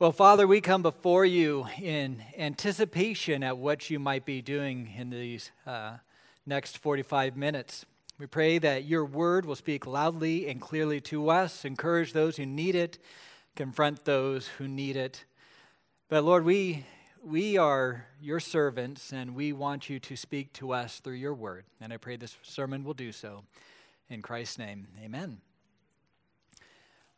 Well, Father, we come before you in anticipation at what you might be doing in these uh, next 45 minutes. We pray that your word will speak loudly and clearly to us, encourage those who need it, confront those who need it. But Lord, we, we are your servants and we want you to speak to us through your word. And I pray this sermon will do so. In Christ's name, amen.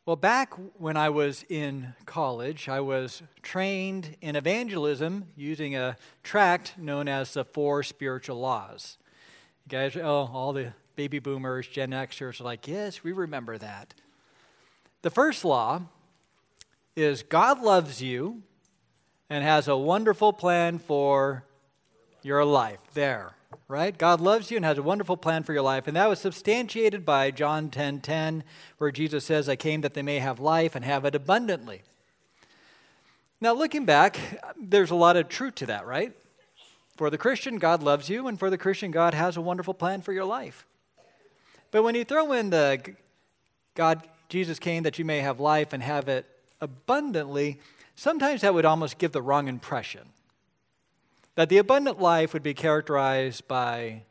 Well, back when I was in college, I was trained in evangelism using a tract known as the Four Spiritual Laws. You guys, oh, all the baby boomers, Gen Xers are like, yes, we remember that. The first law is God loves you and has a wonderful plan for your life. There right? God loves you and has a wonderful plan for your life. And that was substantiated by John 10:10, 10, 10, where Jesus says, I came that they may have life and have it abundantly. Now, looking back, there's a lot of truth to that, right? For the Christian, God loves you, and for the Christian, God has a wonderful plan for your life. But when you throw in the God, Jesus came that you may have life and have it abundantly, sometimes that would almost give the wrong impression that the abundant life would be characterized by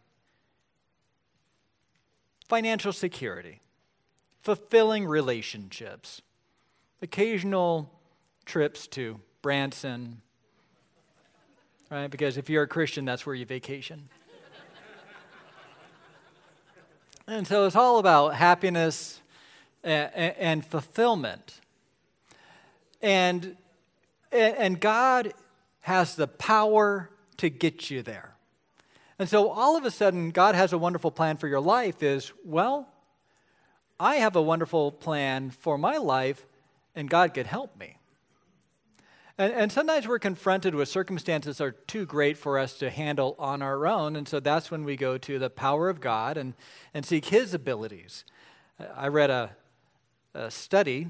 financial security, fulfilling relationships, occasional trips to Branson, right? Because if you're a Christian, that's where you vacation. and so it's all about happiness and, fulfillment. And, and God has the power to get you there. And so all of a sudden, God has a wonderful plan for your life is, well, I have a wonderful plan for my life, and God could help me. And, and, sometimes we're confronted with circumstances that are too great for us to handle on our own. And so that's when we go to the power of God and, and seek His abilities. I read a, a study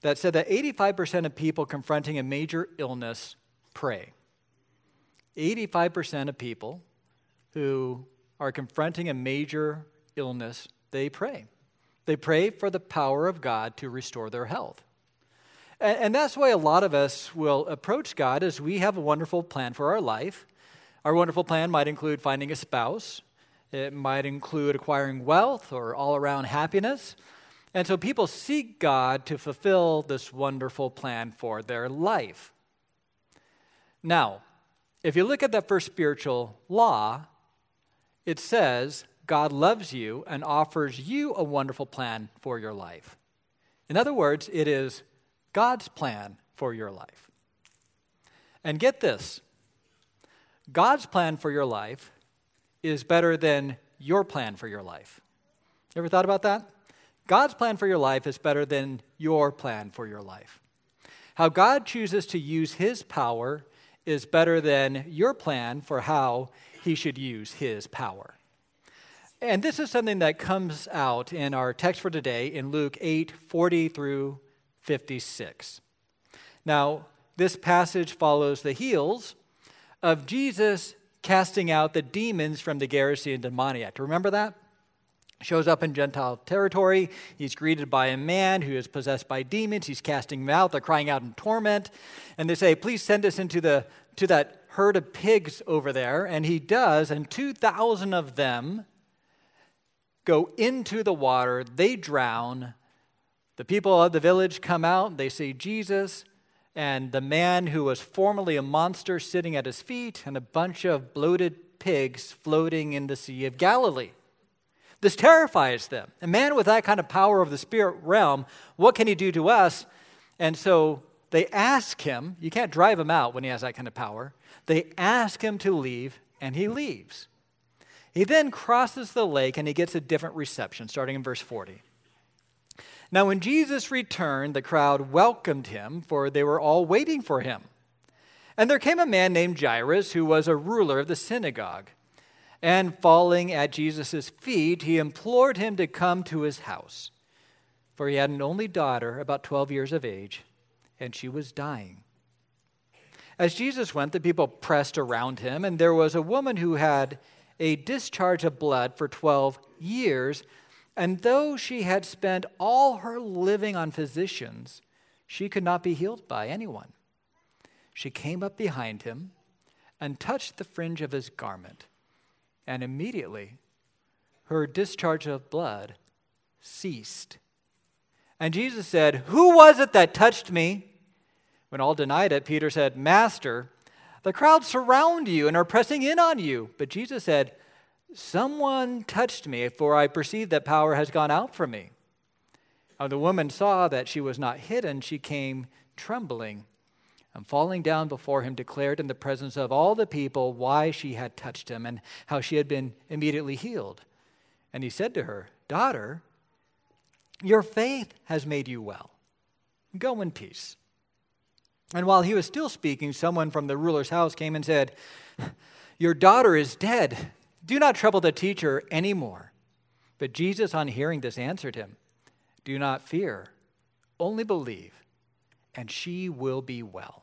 that said that 85% of people confronting a major illness pray. 85% of people who are confronting a major illness, they pray. They pray for the power of God to restore their health. And, and that's why a lot of us will approach God as we have a wonderful plan for our life. Our wonderful plan might include finding a spouse, it might include acquiring wealth or all around happiness. And so people seek God to fulfill this wonderful plan for their life. Now, if you look at that first spiritual law, it says God loves you and offers you a wonderful plan for your life. In other words, it is God's plan for your life. And get this God's plan for your life is better than your plan for your life. Ever thought about that? God's plan for your life is better than your plan for your life. How God chooses to use his power is better than your plan for how he should use his power. And this is something that comes out in our text for today in Luke 8 40 through 56. Now, this passage follows the heels of Jesus casting out the demons from the Gerasene demoniac. Remember that? Shows up in Gentile territory. He's greeted by a man who is possessed by demons. He's casting them out. They're crying out in torment. And they say, Please send us into the, to that herd of pigs over there. And he does. And 2,000 of them go into the water. They drown. The people of the village come out. They see Jesus and the man who was formerly a monster sitting at his feet and a bunch of bloated pigs floating in the Sea of Galilee. This terrifies them. A man with that kind of power of the spirit realm, what can he do to us? And so they ask him, you can't drive him out when he has that kind of power. They ask him to leave, and he leaves. He then crosses the lake and he gets a different reception, starting in verse 40. Now, when Jesus returned, the crowd welcomed him, for they were all waiting for him. And there came a man named Jairus, who was a ruler of the synagogue. And falling at Jesus' feet, he implored him to come to his house. For he had an only daughter, about 12 years of age, and she was dying. As Jesus went, the people pressed around him, and there was a woman who had a discharge of blood for 12 years. And though she had spent all her living on physicians, she could not be healed by anyone. She came up behind him and touched the fringe of his garment, and immediately her discharge of blood ceased. And Jesus said, Who was it that touched me? When all denied it, Peter said, Master, the crowd surround you and are pressing in on you. But Jesus said, Someone touched me, for I perceive that power has gone out from me. When the woman saw that she was not hidden, she came trembling and falling down before him, declared in the presence of all the people why she had touched him and how she had been immediately healed. And he said to her, Daughter, your faith has made you well. Go in peace. And while he was still speaking, someone from the ruler's house came and said, Your daughter is dead. Do not trouble the teacher anymore. But Jesus, on hearing this, answered him, Do not fear, only believe, and she will be well.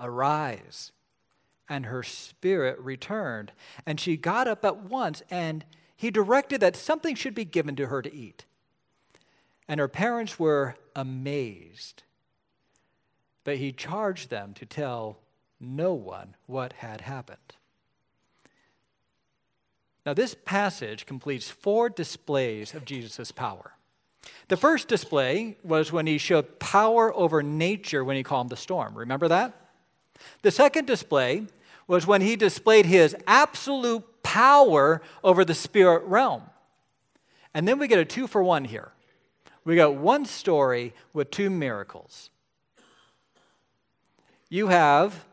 arise. And her spirit returned, and she got up at once, and he directed that something should be given to her to eat. And her parents were amazed. But he charged them to tell no one what had happened. Now, this passage completes four displays of Jesus' power. The first display was when he showed power over nature when he calmed the storm. Remember that? The second display was when he displayed his absolute power over the spirit realm. And then we get a two for one here. We got one story with two miracles. You have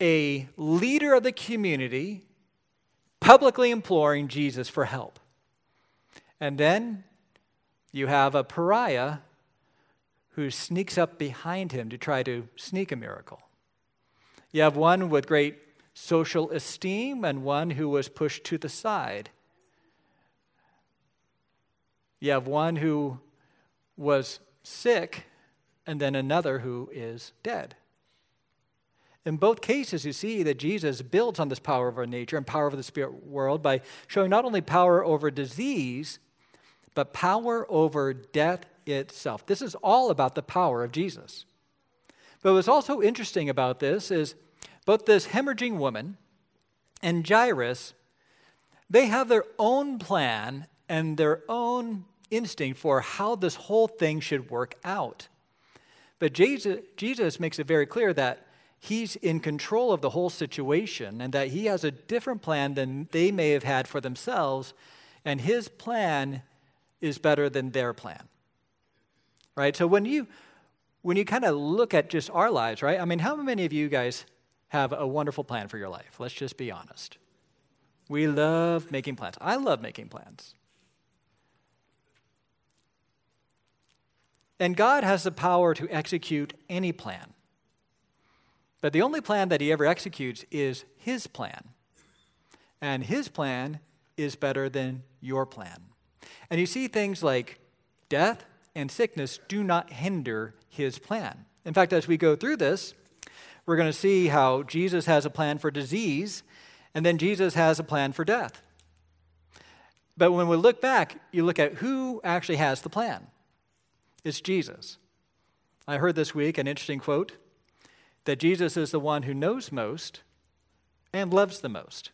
a leader of the community publicly imploring Jesus for help. And then you have a pariah who sneaks up behind him to try to sneak a miracle. You have one with great social esteem and one who was pushed to the side. You have one who was sick and then another who is dead. In both cases, you see that Jesus builds on this power of our nature and power of the spirit world by showing not only power over disease, but power over death itself. This is all about the power of Jesus. But what's also interesting about this is both this hemorrhaging woman and Jairus, they have their own plan and their own instinct for how this whole thing should work out. But Jesus, Jesus makes it very clear that he's in control of the whole situation and that he has a different plan than they may have had for themselves, and his plan is better than their plan. Right? So when you when you kind of look at just our lives, right? I mean, how many of you guys have a wonderful plan for your life? Let's just be honest. We love making plans. I love making plans. And God has the power to execute any plan. But the only plan that He ever executes is His plan. And His plan is better than your plan. And you see things like death and sickness do not hinder His plan. In fact, as we go through this, we're going to see how Jesus has a plan for disease, and then Jesus has a plan for death. But when we look back, you look at who actually has the plan. It's Jesus. I heard this week an interesting quote that Jesus is the one who knows most and loves the most.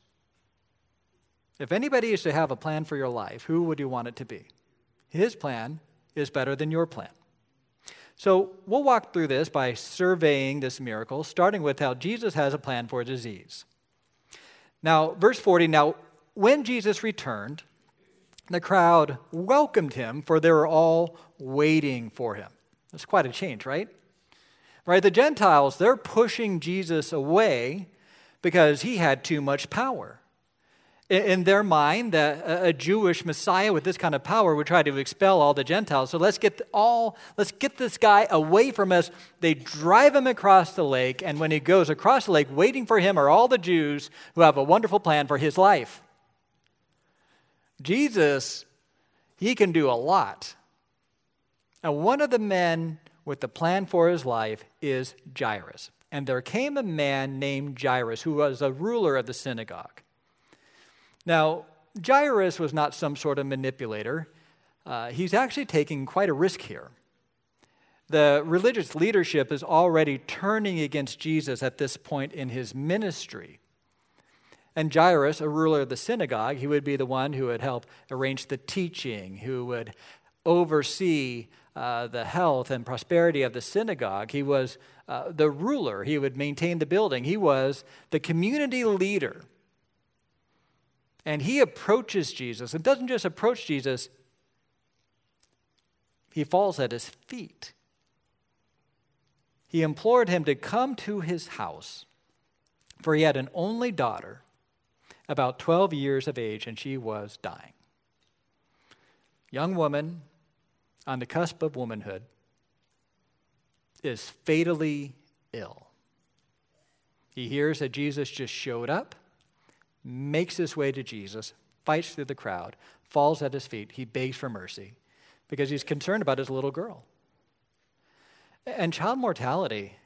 If anybody is to have a plan for your life, who would you want it to be? His plan is better than your plan. So we'll walk through this by surveying this miracle, starting with how Jesus has a plan for disease. Now, verse 40 now, when Jesus returned, the crowd welcomed him, for they were all waiting for him. That's quite a change, right? Right? The Gentiles, they're pushing Jesus away because he had too much power. In their mind, that a Jewish Messiah with this kind of power would try to expel all the Gentiles. So let's get all, let's get this guy away from us. They drive him across the lake, and when he goes across the lake, waiting for him are all the Jews who have a wonderful plan for his life. Jesus, he can do a lot. And one of the men with the plan for his life is Jairus. And there came a man named Jairus who was a ruler of the synagogue. Now, Jairus was not some sort of manipulator. Uh, he's actually taking quite a risk here. The religious leadership is already turning against Jesus at this point in his ministry. And Jairus, a ruler of the synagogue, he would be the one who would help arrange the teaching, who would oversee uh, the health and prosperity of the synagogue. He was uh, the ruler, he would maintain the building, he was the community leader. And he approaches Jesus and doesn't just approach Jesus, he falls at his feet. He implored him to come to his house, for he had an only daughter, about 12 years of age, and she was dying. Young woman on the cusp of womanhood is fatally ill. He hears that Jesus just showed up makes his way to Jesus, fights through the crowd, falls at his feet. He begs for mercy because he's concerned about his little girl. And child mortality,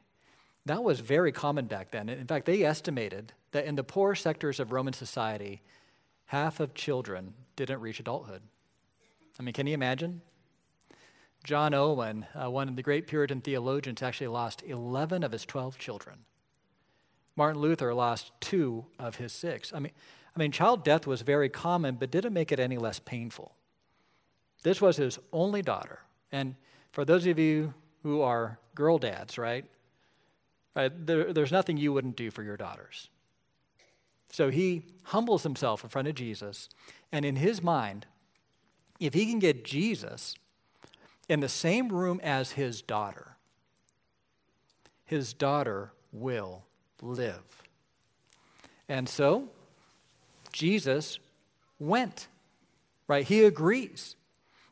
that was very common back then. In fact, they estimated that in the poor sectors of Roman society, half of children didn't reach adulthood. I mean, can you imagine? John Owen, uh, one of the great Puritan theologians, actually lost 11 of his 12 children. Martin Luther lost two of his six. I mean, I mean, child death was very common, but didn't make it any less painful. This was his only daughter. And for those of you who are girl dads, right? right there, there's nothing you wouldn't do for your daughters. So he humbles himself in front of Jesus. And in his mind, if he can get Jesus in the same room as his daughter, his daughter will live. And so, Jesus went, right? He agrees.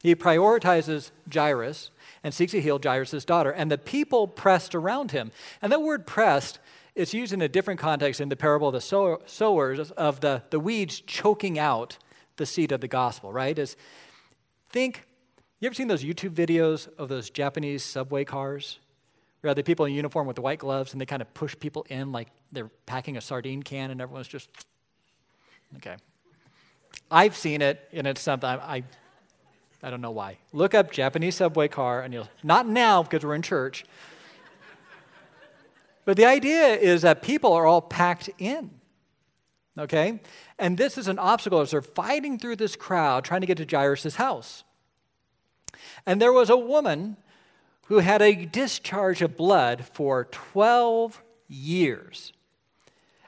He prioritizes Jairus and seeks to heal Jairus' daughter. And the people pressed around him. And that word pressed is used in a different context in the parable of the sowers, of the, the weeds choking out the seed of the gospel, right? Is think, you ever seen those YouTube videos of those Japanese subway cars? Or the people in uniform with the white gloves and they kind of push people in like they're packing a sardine can and everyone's just, okay. I've seen it and it's something I, I, I don't know why. Look up Japanese subway car and you'll, not now because we're in church. But the idea is that people are all packed in. Okay? And this is an obstacle as they're fighting through this crowd trying to get to Jairus' house. And there was a woman who had a discharge of blood for 12 years.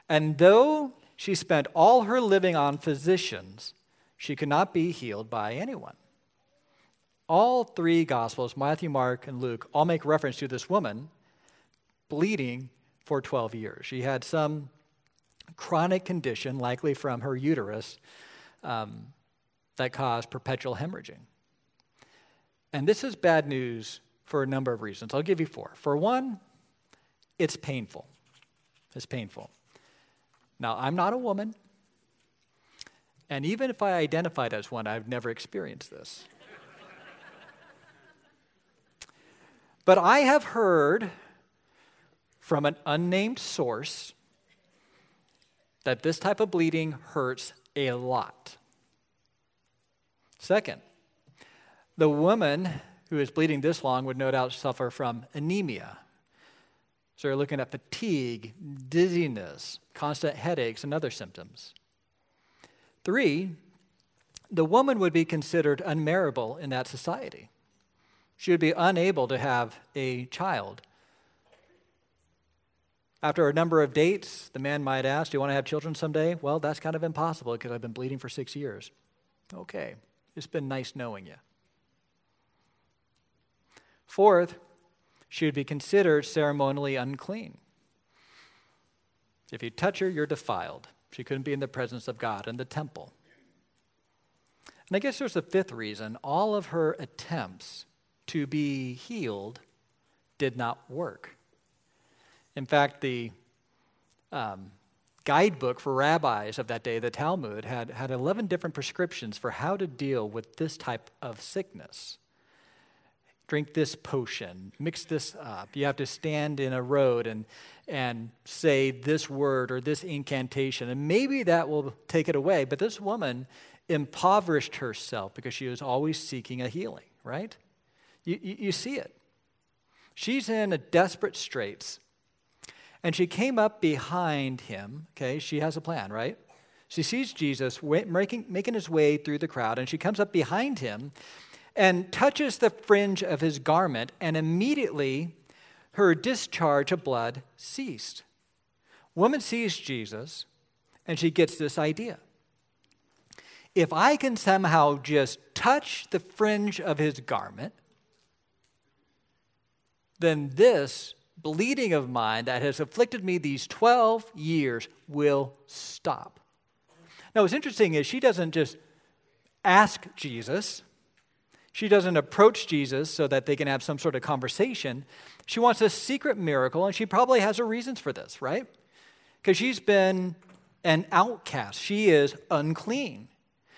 And though she spent all her living on physicians, she could not be healed by anyone. All three Gospels, Matthew, Mark, and Luke, all make reference to this woman bleeding for 12 years. She had some chronic condition, likely from her uterus, um, that caused perpetual hemorrhaging. And this is bad news for a number of reasons. I'll give you four. For one, it's painful. It's painful. Now, I'm not a woman, and even if I identified as one, I've never experienced this. but I have heard from an unnamed source that this type of bleeding hurts a lot. Second, the woman who is bleeding this long would no doubt suffer from anemia. So you're looking at fatigue, dizziness, constant headaches, and other symptoms. Three, the woman would be considered unmarriable in that society. She would be unable to have a child. After a number of dates, the man might ask, Do you want to have children someday? Well, that's kind of impossible because I've been bleeding for six years. Okay, it's been nice knowing you. Fourth, she would be considered ceremonially unclean. If you touch her, you're defiled. She couldn't be in the presence of God in the temple. And I guess there's a fifth reason. All of her attempts to be healed did not work. In fact, the um, guidebook for rabbis of that day, the Talmud, had, had 11 different prescriptions for how to deal with this type of sickness. Drink this potion, mix this up. You have to stand in a road and, and say this word or this incantation, and maybe that will take it away. But this woman impoverished herself because she was always seeking a healing, right? You, you, you see it. She's in a desperate straits and she came up behind him. Okay, she has a plan, right? She sees Jesus making, making his way through the crowd, and she comes up behind him and touches the fringe of his garment, and immediately her discharge of blood ceased. Woman sees Jesus, and she gets this idea. If I can somehow just touch the fringe of his garment, then this bleeding of mine that has afflicted me these 12 years will stop. Now, what's interesting is she doesn't just ask Jesus, she doesn't approach Jesus so that they can have some sort of conversation. She wants a secret miracle, and she probably has her reasons for this, right? Because she's been an outcast, she is unclean.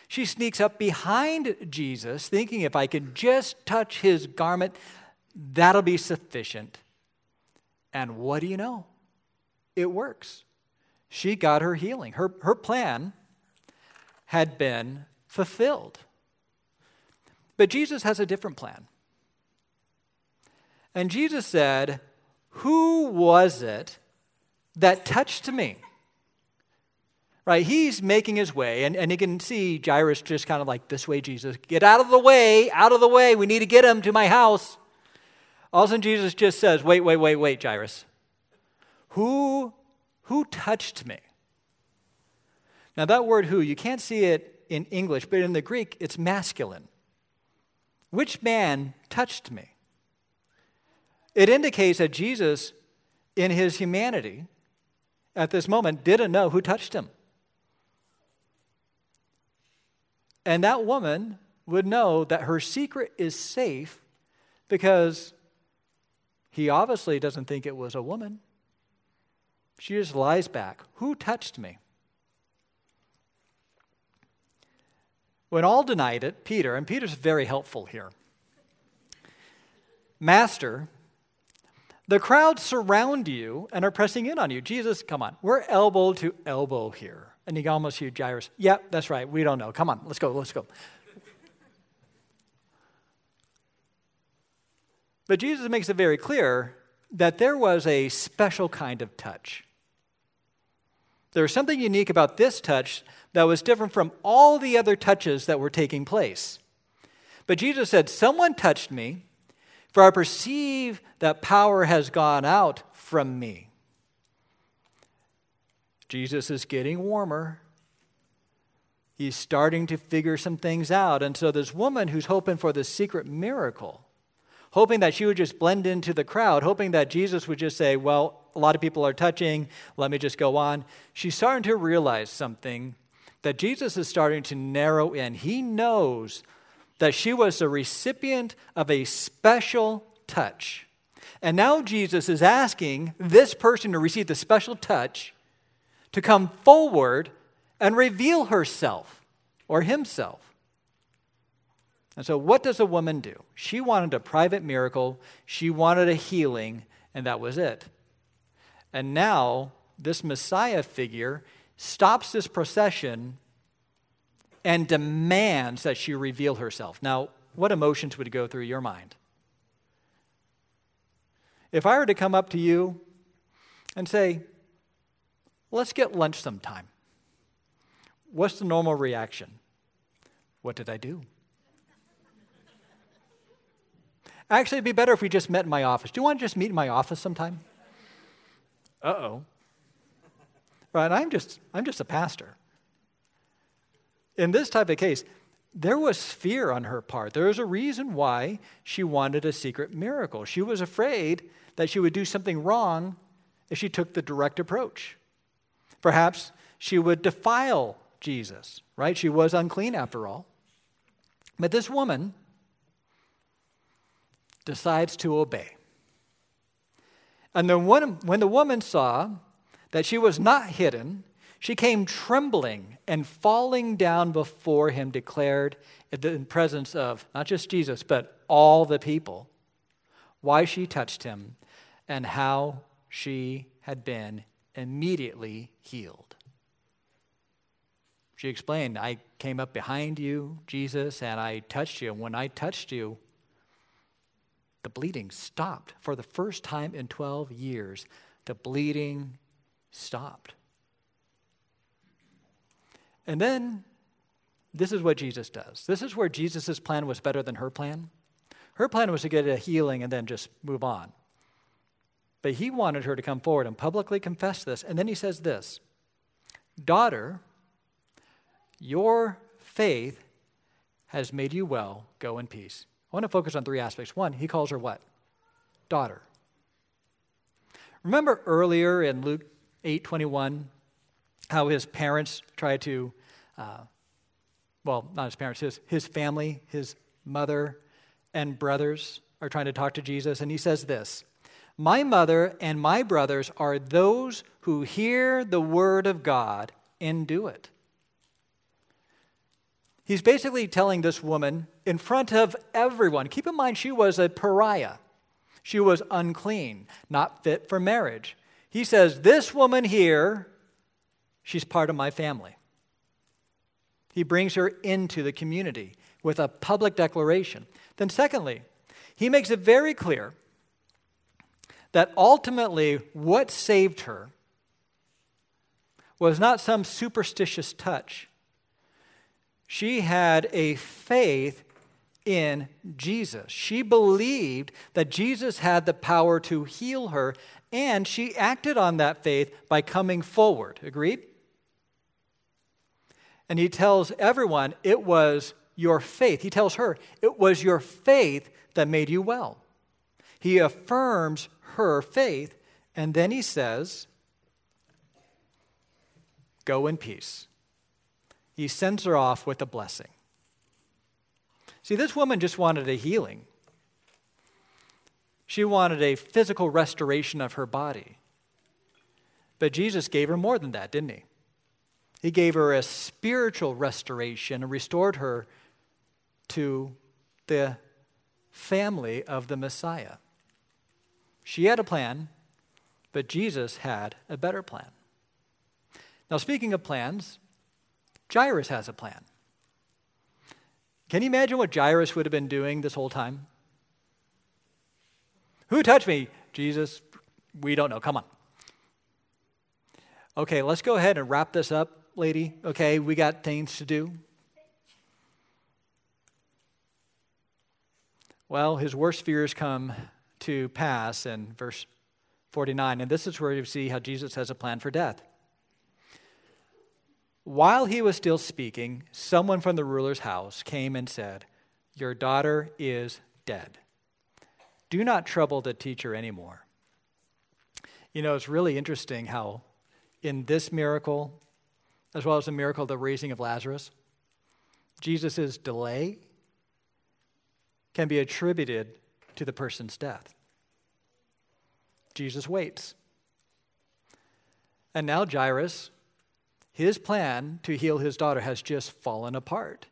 She sneaks up behind Jesus, thinking if I can just touch his garment, that'll be sufficient. And what do you know? It works. She got her healing. Her, her plan had been fulfilled. But Jesus has a different plan. And Jesus said, Who was it that touched me? Right, he's making his way, and, and you can see Jairus just kind of like, This way, Jesus, get out of the way, out of the way, we need to get him to my house. All of a sudden, Jesus just says, Wait, wait, wait, wait, Jairus. Who, who touched me? Now, that word who, you can't see it in English, but in the Greek, it's masculine. Which man touched me? It indicates that Jesus, in his humanity, at this moment, didn't know who touched him. And that woman would know that her secret is safe because he obviously doesn't think it was a woman. She just lies back. Who touched me? When all denied it, Peter, and Peter's very helpful here. Master, the crowds surround you and are pressing in on you. Jesus, come on. We're elbow to elbow here. And you almost hear Jairus, yep, that's right. We don't know. Come on, let's go, let's go. But Jesus makes it very clear that there was a special kind of touch. There was something unique about this touch that was different from all the other touches that were taking place. But Jesus said, Someone touched me, for I perceive that power has gone out from me. Jesus is getting warmer. He's starting to figure some things out. And so, this woman who's hoping for the secret miracle hoping that she would just blend into the crowd, hoping that Jesus would just say, Well, a lot of people are touching, let me just go on. She's starting to realize something that Jesus is starting to narrow in. He knows that she was the recipient of a special touch. And now Jesus is asking this person to receive the special touch to come forward and reveal herself or himself. And so, what does a woman do? She wanted a private miracle, she wanted a healing, and that was it. And now, this Messiah figure stops this procession and demands that she reveal herself. Now, what emotions would go through your mind? If I were to come up to you and say, Let's get lunch sometime, what's the normal reaction? What did I do? Actually, it'd be better if we just met in my office. Do you want to just meet in my office sometime? Uh oh. Right, I'm just, I'm just a pastor. In this type of case, there was fear on her part. There was a reason why she wanted a secret miracle. She was afraid that she would do something wrong if she took the direct approach. Perhaps she would defile Jesus, right? She was unclean after all. But this woman decides to obey. And then when, when the woman saw that she was not hidden, she came trembling and falling down before him, declared in the presence of not just Jesus, but all the people, why she touched him and how she had been immediately healed. She explained, I came up behind you, Jesus, and I touched you. And when I touched you, the bleeding stopped. For the first time in 12 years, the bleeding stopped. And then this is what Jesus does. This is where Jesus' plan was better than her plan. Her plan was to get a healing and then just move on. But he wanted her to come forward and publicly confess this. And then he says this Daughter, your faith has made you well. Go in peace. I want to focus on three aspects. One, he calls her what? Daughter. Remember earlier in Luke 8 21, how his parents tried to, uh, well, not his parents, his, his family, his mother and brothers are trying to talk to Jesus. And he says this My mother and my brothers are those who hear the word of God and do it. He's basically telling this woman in front of everyone. Keep in mind, she was a pariah. She was unclean, not fit for marriage. He says, This woman here, she's part of my family. He brings her into the community with a public declaration. Then, secondly, he makes it very clear that ultimately what saved her was not some superstitious touch she had a faith in Jesus. She believed that Jesus had the power to heal her, and she acted on that faith by coming forward. Agreed? And he tells everyone it was your faith. He tells her it was your faith that made you well. He affirms her faith, and then he says, Go in peace he sends her off with a blessing. See, this woman just wanted a healing. She wanted a physical restoration of her body. But Jesus gave her more than that, didn't he? He gave her a spiritual restoration and restored her to the family of the Messiah. She had a plan, but Jesus had a better plan. Now, speaking of plans, Jairus has a plan. Can you imagine what Jairus would have been doing this whole time? Who touched me? Jesus, we don't know. Come on. Okay, let's go ahead and wrap this up, lady. Okay, we got things to do. Well, his worst fears come to pass in verse 49, and this is where you see how Jesus has a plan for death. While he was still speaking, someone from the ruler's house came and said, Your daughter is dead. Do not trouble the teacher anymore. You know, it's really interesting how in this miracle, as well as the miracle of the raising of Lazarus, Jesus' delay can be attributed to the person's death. Jesus waits. And now Jairus his plan to heal his daughter has just fallen apart.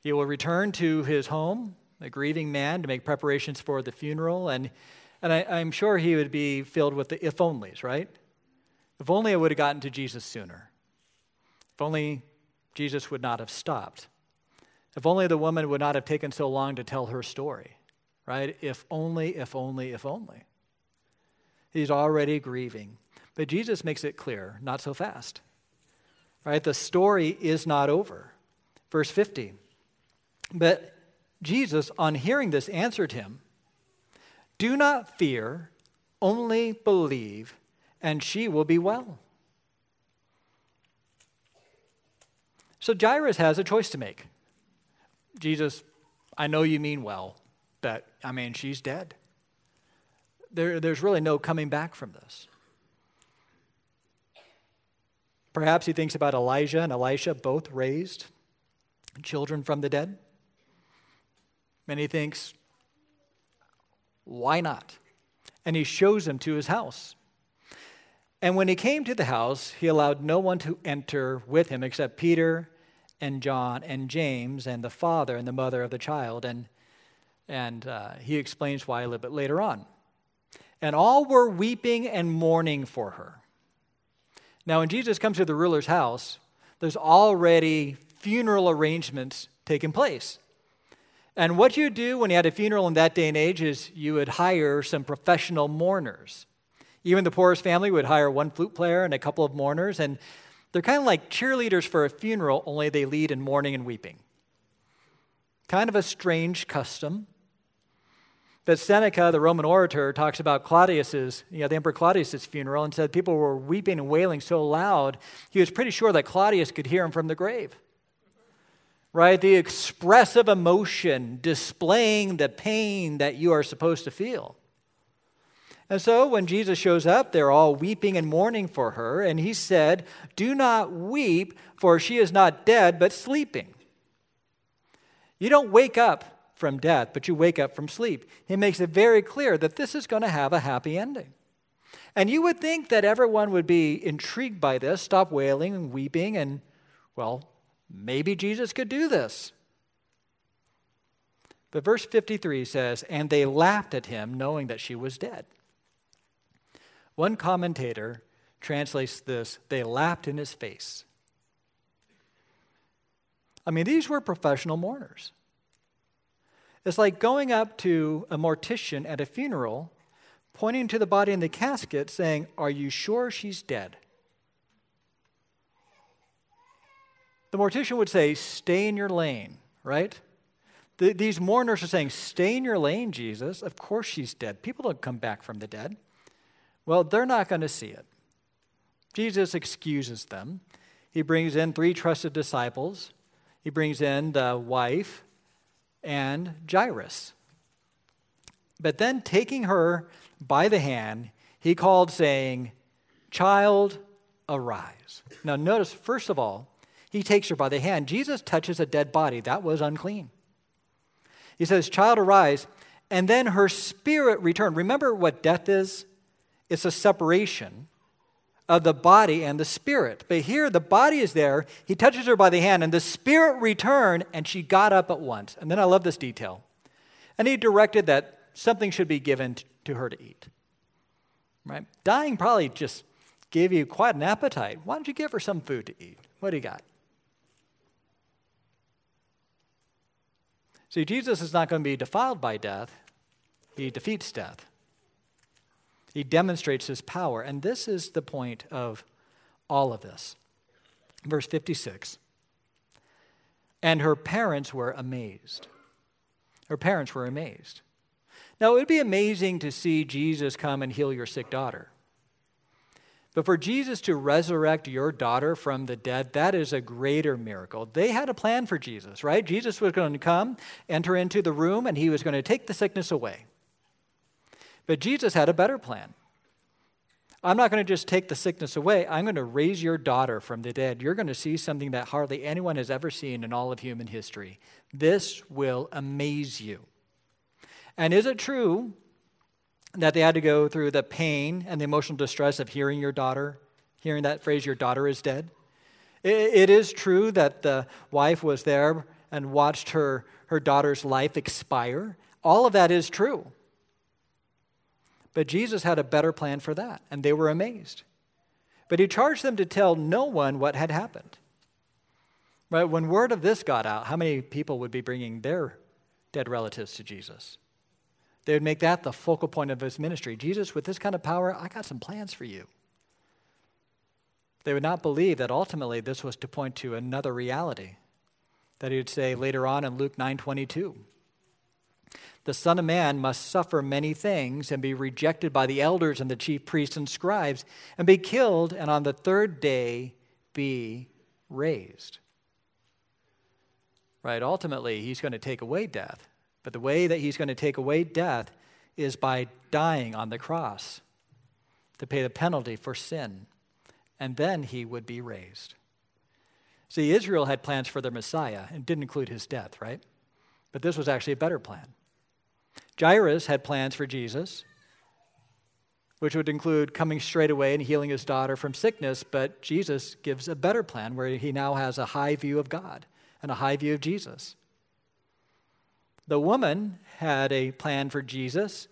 He will return to his home, a grieving man, to make preparations for the funeral. And, and I, I'm sure he would be filled with the if onlys, right? If only I would have gotten to Jesus sooner. If only Jesus would not have stopped. If only the woman would not have taken so long to tell her story, right? If only, if only, if only. He's already grieving. But Jesus makes it clear not so fast. Right? The story is not over. Verse 50. But Jesus, on hearing this, answered him Do not fear, only believe, and she will be well. So Jairus has a choice to make. Jesus, I know you mean well, but I mean, she's dead. There, there's really no coming back from this. Perhaps he thinks about Elijah and Elisha, both raised children from the dead. And he thinks, why not? And he shows him to his house. And when he came to the house, he allowed no one to enter with him except Peter and John and James and the father and the mother of the child. And, and uh, he explains why a little bit later on. And all were weeping and mourning for her. Now, when Jesus comes to the ruler's house, there's already funeral arrangements taking place. And what you do when you had a funeral in that day and age is you would hire some professional mourners. Even the poorest family would hire one flute player and a couple of mourners, and they're kind of like cheerleaders for a funeral, only they lead in mourning and weeping. Kind of a strange custom. But Seneca, the Roman orator, talks about Claudius's, you know, the Emperor Claudius's funeral and said people were weeping and wailing so loud, he was pretty sure that Claudius could hear him from the grave. Right? The expressive emotion displaying the pain that you are supposed to feel. And so when Jesus shows up, they're all weeping and mourning for her, and he said, Do not weep, for she is not dead, but sleeping. You don't wake up from death, but you wake up from sleep. He makes it very clear that this is going to have a happy ending. And you would think that everyone would be intrigued by this, stop wailing and weeping, and, well, maybe Jesus could do this. But verse 53 says, And they laughed at him, knowing that she was dead. One commentator translates this, they laughed in his face. I mean, these were professional mourners. It's like going up to a mortician at a funeral, pointing to the body in the casket, saying, Are you sure she's dead? The mortician would say, Stay in your lane, right? The, these mourners are saying, Stay in your lane, Jesus. Of course she's dead. People don't come back from the dead. Well, they're not going to see it. Jesus excuses them. He brings in three trusted disciples. He brings in the wife and Jairus. But then, taking her by the hand, he called, saying, Child, arise. Now, notice, first of all, he takes her by the hand. Jesus touches a dead body. That was unclean. He says, Child, arise. And then her spirit returned. Remember what death is? It's a separation of the body and the spirit. But here, the body is there. He touches her by the hand, and the spirit returned, and she got up at once. And then I love this detail. And he directed that something should be given to her to eat. Right? Dying probably just gave you quite an appetite. Why don't you give her some food to eat? What do you got? See, Jesus is not going to be defiled by death, he defeats death. He demonstrates his power. And this is the point of all of this. Verse 56 And her parents were amazed. Her parents were amazed. Now, it would be amazing to see Jesus come and heal your sick daughter. But for Jesus to resurrect your daughter from the dead, that is a greater miracle. They had a plan for Jesus, right? Jesus was going to come, enter into the room, and he was going to take the sickness away. But Jesus had a better plan. I'm not going to just take the sickness away. I'm going to raise your daughter from the dead. You're going to see something that hardly anyone has ever seen in all of human history. This will amaze you. And is it true that they had to go through the pain and the emotional distress of hearing your daughter, hearing that phrase, your daughter is dead? It is true that the wife was there and watched her, her daughter's life expire. All of that is true. But Jesus had a better plan for that, and they were amazed. But he charged them to tell no one what had happened. Right? When word of this got out, how many people would be bringing their dead relatives to Jesus? They would make that the focal point of his ministry. Jesus, with this kind of power, I got some plans for you. They would not believe that ultimately this was to point to another reality that he would say later on in Luke 9:22 the Son of Man must suffer many things and be rejected by the elders and the chief priests and scribes and be killed and on the third day be raised. Right? Ultimately, he's going to take away death. But the way that he's going to take away death is by dying on the cross to pay the penalty for sin, and then he would be raised. See, Israel had plans for their Messiah and didn't include his death, right? But this was actually a better plan. Jairus had plans for Jesus, which would include coming straight away and healing his daughter from sickness, but Jesus gives a better plan where he now has a high view of God and a high view of Jesus. The woman had a plan for Jesus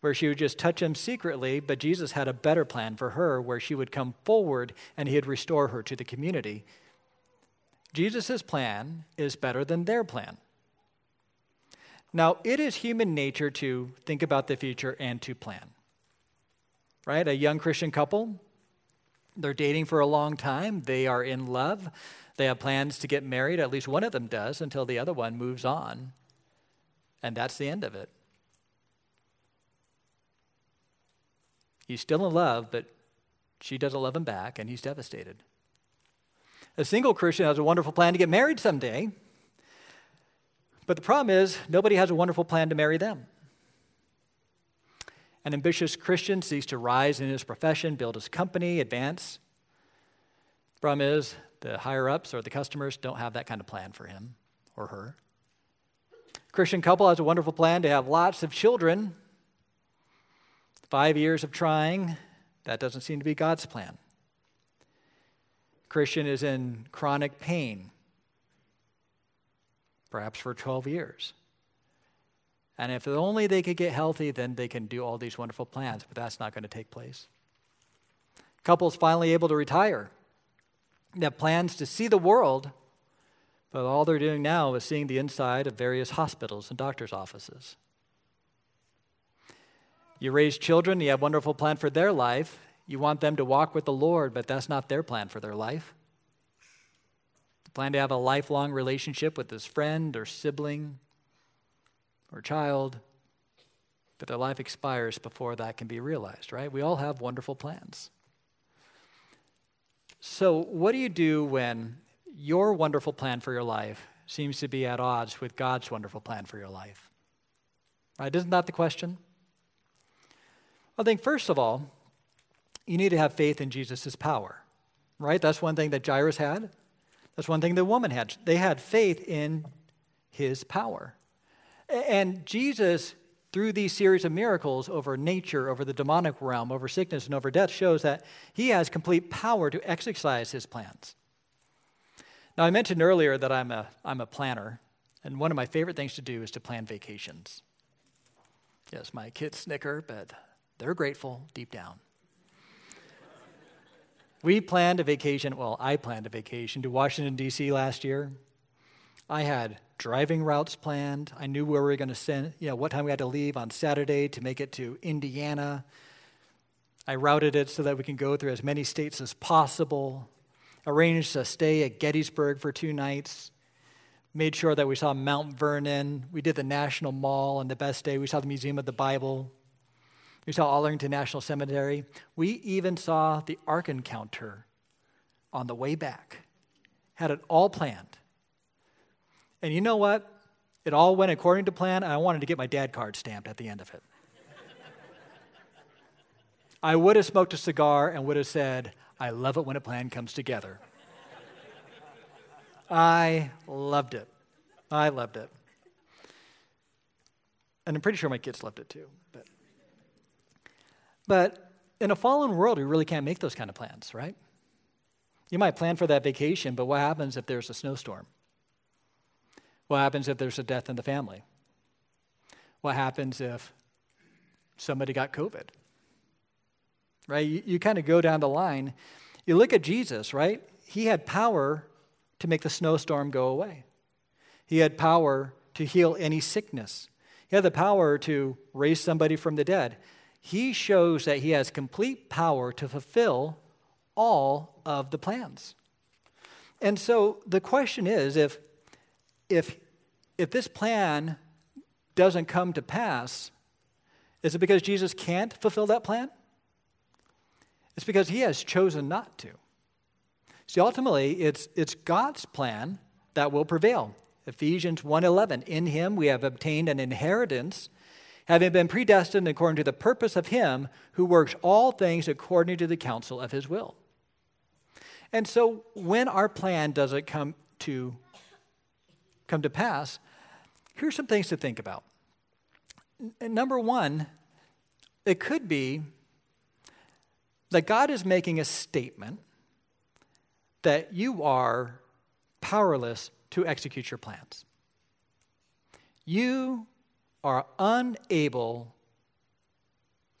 where she would just touch him secretly, but Jesus had a better plan for her where she would come forward and he'd restore her to the community. Jesus' plan is better than their plan. Now, it is human nature to think about the future and to plan. Right? A young Christian couple, they're dating for a long time, they are in love, they have plans to get married, at least one of them does, until the other one moves on. And that's the end of it. He's still in love, but she doesn't love him back, and he's devastated. A single Christian has a wonderful plan to get married someday, but the problem is nobody has a wonderful plan to marry them. An ambitious Christian seeks to rise in his profession, build his company, advance. The problem is the higher ups or the customers don't have that kind of plan for him or her. Christian couple has a wonderful plan to have lots of children. Five years of trying, that doesn't seem to be God's plan. Christian is in chronic pain, perhaps for 12 years. And if only they could get healthy, then they can do all these wonderful plans, but that's not going to take place. Couples finally able to retire. They have plans to see the world, but all they're doing now is seeing the inside of various hospitals and doctors' offices. You raise children, you have a wonderful plan for their life. You want them to walk with the Lord, but that's not their plan for their life. Plan to have a lifelong relationship with this friend or sibling or child, but their life expires before that can be realized, right? We all have wonderful plans. So, what do you do when your wonderful plan for your life seems to be at odds with God's wonderful plan for your life? Right? Isn't that the question? I think, first of all, you need to have faith in Jesus' power, right? That's one thing that Jairus had. That's one thing the woman had. They had faith in his power. And Jesus, through these series of miracles over nature, over the demonic realm, over sickness, and over death, shows that he has complete power to exercise his plans. Now, I mentioned earlier that I'm a, I'm a planner, and one of my favorite things to do is to plan vacations. Yes, my kids snicker, but they're grateful deep down. We planned a vacation, well, I planned a vacation to Washington, D.C. last year. I had driving routes planned. I knew where we were going to send, you know, what time we had to leave on Saturday to make it to Indiana. I routed it so that we can go through as many states as possible. Arranged a stay at Gettysburg for two nights. Made sure that we saw Mount Vernon. We did the National Mall on the best day. We saw the Museum of the Bible. We saw Arlington National Cemetery. We even saw the Ark Encounter on the way back. Had it all planned. And you know what? It all went according to plan. I wanted to get my dad card stamped at the end of it. I would have smoked a cigar and would have said, I love it when a plan comes together. I loved it. I loved it. And I'm pretty sure my kids loved it too. But in a fallen world, we really can't make those kind of plans, right? You might plan for that vacation, but what happens if there's a snowstorm? What happens if there's a death in the family? What happens if somebody got COVID? Right? You, you kind of go down the line. You look at Jesus, right? He had power to make the snowstorm go away, he had power to heal any sickness, he had the power to raise somebody from the dead he shows that he has complete power to fulfill all of the plans. And so the question is if, if, if this plan doesn't come to pass, is it because Jesus can't fulfill that plan? It's because he has chosen not to. See, ultimately, it's, it's God's plan that will prevail. Ephesians 1:11 In him we have obtained an inheritance having been predestined according to the purpose of Him who works all things according to the counsel of His will. And so when our plan doesn't come to come to pass, here's some things to think about. N- number 1, it could be that God is making a statement that you are powerless to execute your plans. You are unable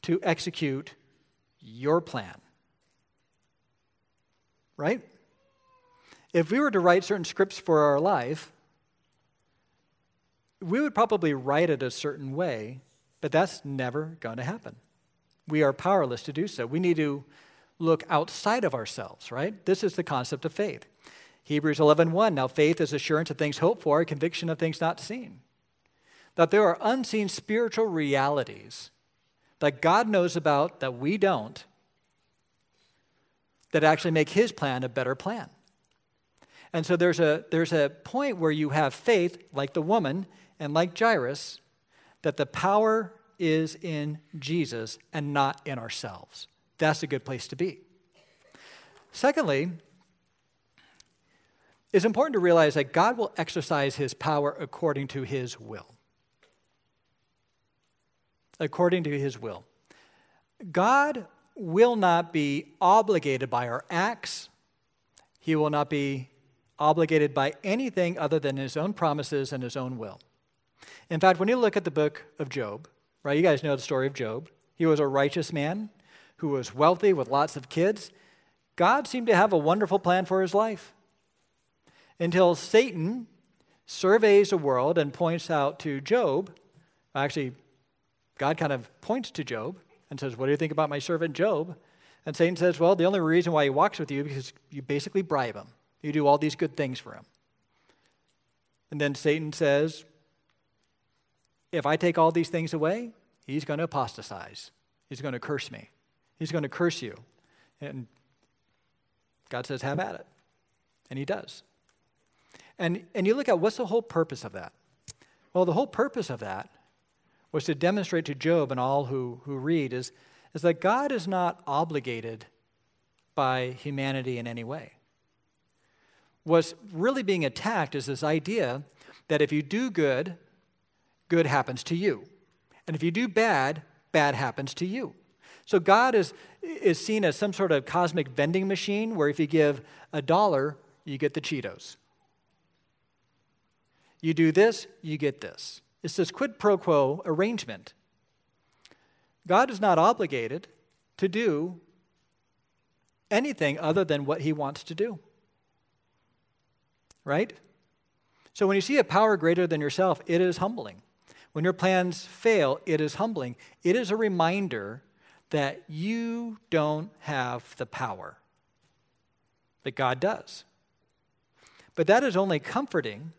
to execute your plan. Right? If we were to write certain scripts for our life, we would probably write it a certain way, but that's never going to happen. We are powerless to do so. We need to look outside of ourselves, right? This is the concept of faith. Hebrews 11:1 1, Now faith is assurance of things hoped for, conviction of things not seen. That there are unseen spiritual realities that God knows about that we don't that actually make his plan a better plan. And so there's a there's a point where you have faith like the woman and like Jairus that the power is in Jesus and not in ourselves. That's a good place to be. Secondly, it's important to realize that God will exercise his power according to his will. According to his will. God will not be obligated by our acts, he will not be obligated by anything other than his own promises and his own will. In fact, when you look at the book of Job, right, you guys know the story of Job. He was a righteous man who was wealthy with lots of kids. God seemed to have a wonderful plan for his life until Satan surveys the world and points out to Job. Actually, God kind of points to Job and says, What do you think about my servant Job? And Satan says, Well, the only reason why he walks with you is because you basically bribe him. You do all these good things for him. And then Satan says, If I take all these things away, he's going to apostatize. He's going to curse me. He's going to curse you. And God says, Have at it. And he does. And, and you look at what's the whole purpose of that? Well, the whole purpose of that was to demonstrate to Job and all who, who read is, is that God is not obligated by humanity in any way. What's really being attacked is this idea that if you do good, good happens to you. And if you do bad, bad happens to you. So God is, is seen as some sort of cosmic vending machine where if you give a dollar, you get the Cheetos. You do this, you get this. It's this quid pro quo arrangement. God is not obligated to do anything other than what he wants to do. Right? So when you see a power greater than yourself, it is humbling. When your plans fail, it is humbling. It is a reminder that you don't have the power, but God does. But that is only comforting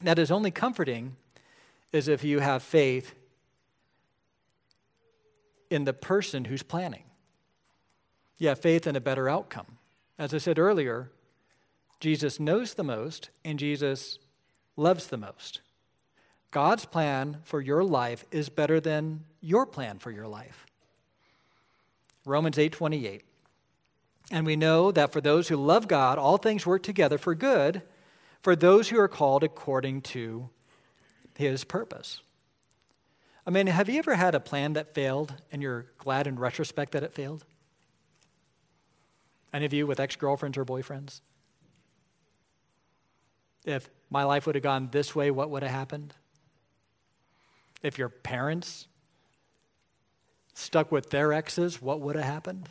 that is only comforting is if you have faith in the person who's planning. You have faith in a better outcome. As I said earlier, Jesus knows the most and Jesus loves the most. God's plan for your life is better than your plan for your life. Romans 8:28. And we know that for those who love God, all things work together for good for those who are called according to his purpose. I mean, have you ever had a plan that failed and you're glad in retrospect that it failed? Any of you with ex girlfriends or boyfriends? If my life would have gone this way, what would have happened? If your parents stuck with their exes, what would have happened?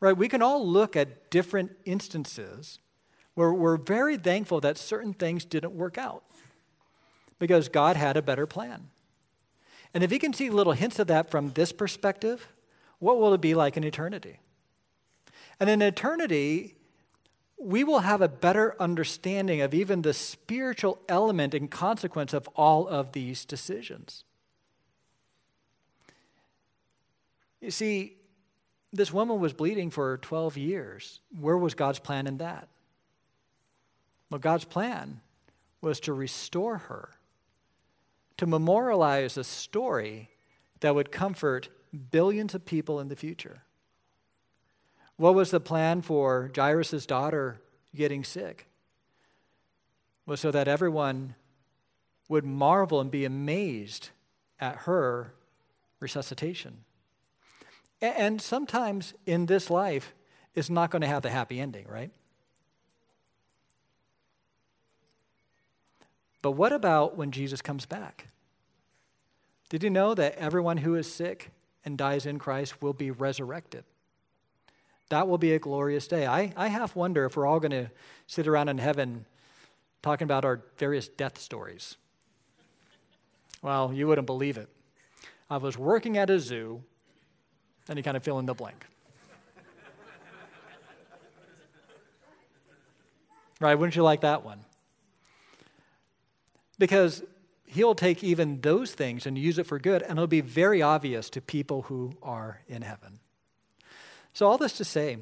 Right? We can all look at different instances we're, we're very thankful that certain things didn't work out because God had a better plan. And if you can see little hints of that from this perspective, what will it be like in eternity? And in eternity, we will have a better understanding of even the spiritual element and consequence of all of these decisions. You see, this woman was bleeding for 12 years. Where was God's plan in that? Well, God's plan was to restore her, to memorialize a story that would comfort billions of people in the future. What was the plan for Jairus' daughter getting sick? Was so that everyone would marvel and be amazed at her resuscitation. And sometimes in this life, it's not going to have the happy ending, right? But what about when Jesus comes back? Did you know that everyone who is sick and dies in Christ will be resurrected? That will be a glorious day. I, I half wonder if we're all going to sit around in heaven talking about our various death stories. Well, you wouldn't believe it. I was working at a zoo, and you kind of fill in the blank. right? Wouldn't you like that one? Because he'll take even those things and use it for good, and it'll be very obvious to people who are in heaven. So, all this to say,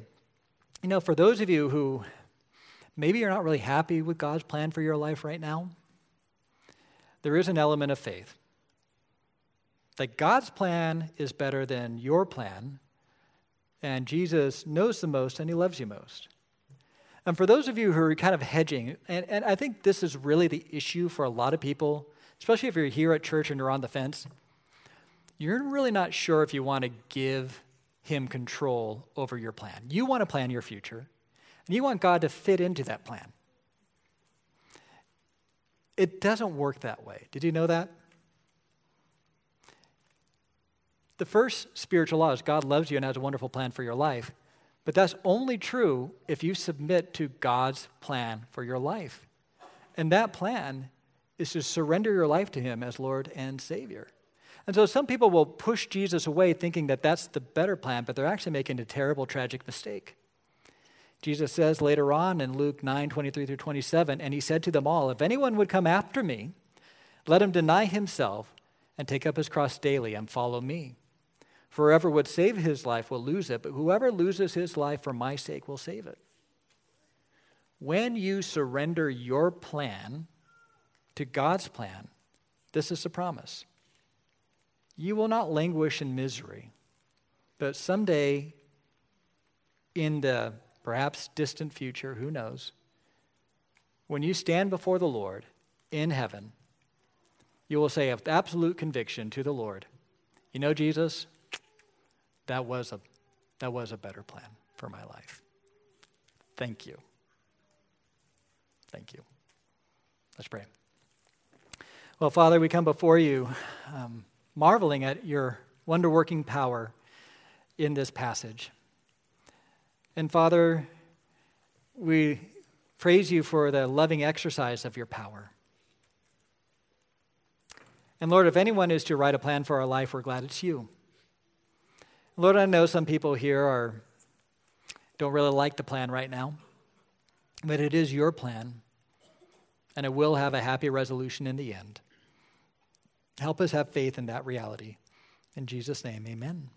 you know, for those of you who maybe you're not really happy with God's plan for your life right now, there is an element of faith that God's plan is better than your plan, and Jesus knows the most and he loves you most. And for those of you who are kind of hedging, and, and I think this is really the issue for a lot of people, especially if you're here at church and you're on the fence, you're really not sure if you want to give him control over your plan. You want to plan your future, and you want God to fit into that plan. It doesn't work that way. Did you know that? The first spiritual law is God loves you and has a wonderful plan for your life. But that's only true if you submit to God's plan for your life. And that plan is to surrender your life to Him as Lord and Savior. And so some people will push Jesus away thinking that that's the better plan, but they're actually making a terrible, tragic mistake. Jesus says later on in Luke 9 23 through 27, and he said to them all, If anyone would come after me, let him deny himself and take up his cross daily and follow me. For whoever would save his life will lose it, but whoever loses his life for my sake will save it. When you surrender your plan to God's plan, this is the promise. You will not languish in misery, but someday in the perhaps distant future, who knows, when you stand before the Lord in heaven, you will say with absolute conviction to the Lord, You know, Jesus, that was a, that was a better plan for my life. Thank you. Thank you. Let's pray. Well, Father, we come before you um, marveling at your wonder working power in this passage. And Father, we praise you for the loving exercise of your power. And Lord, if anyone is to write a plan for our life, we're glad it's you. Lord, I know some people here are don't really like the plan right now, but it is your plan, and it will have a happy resolution in the end. Help us have faith in that reality. In Jesus' name, amen.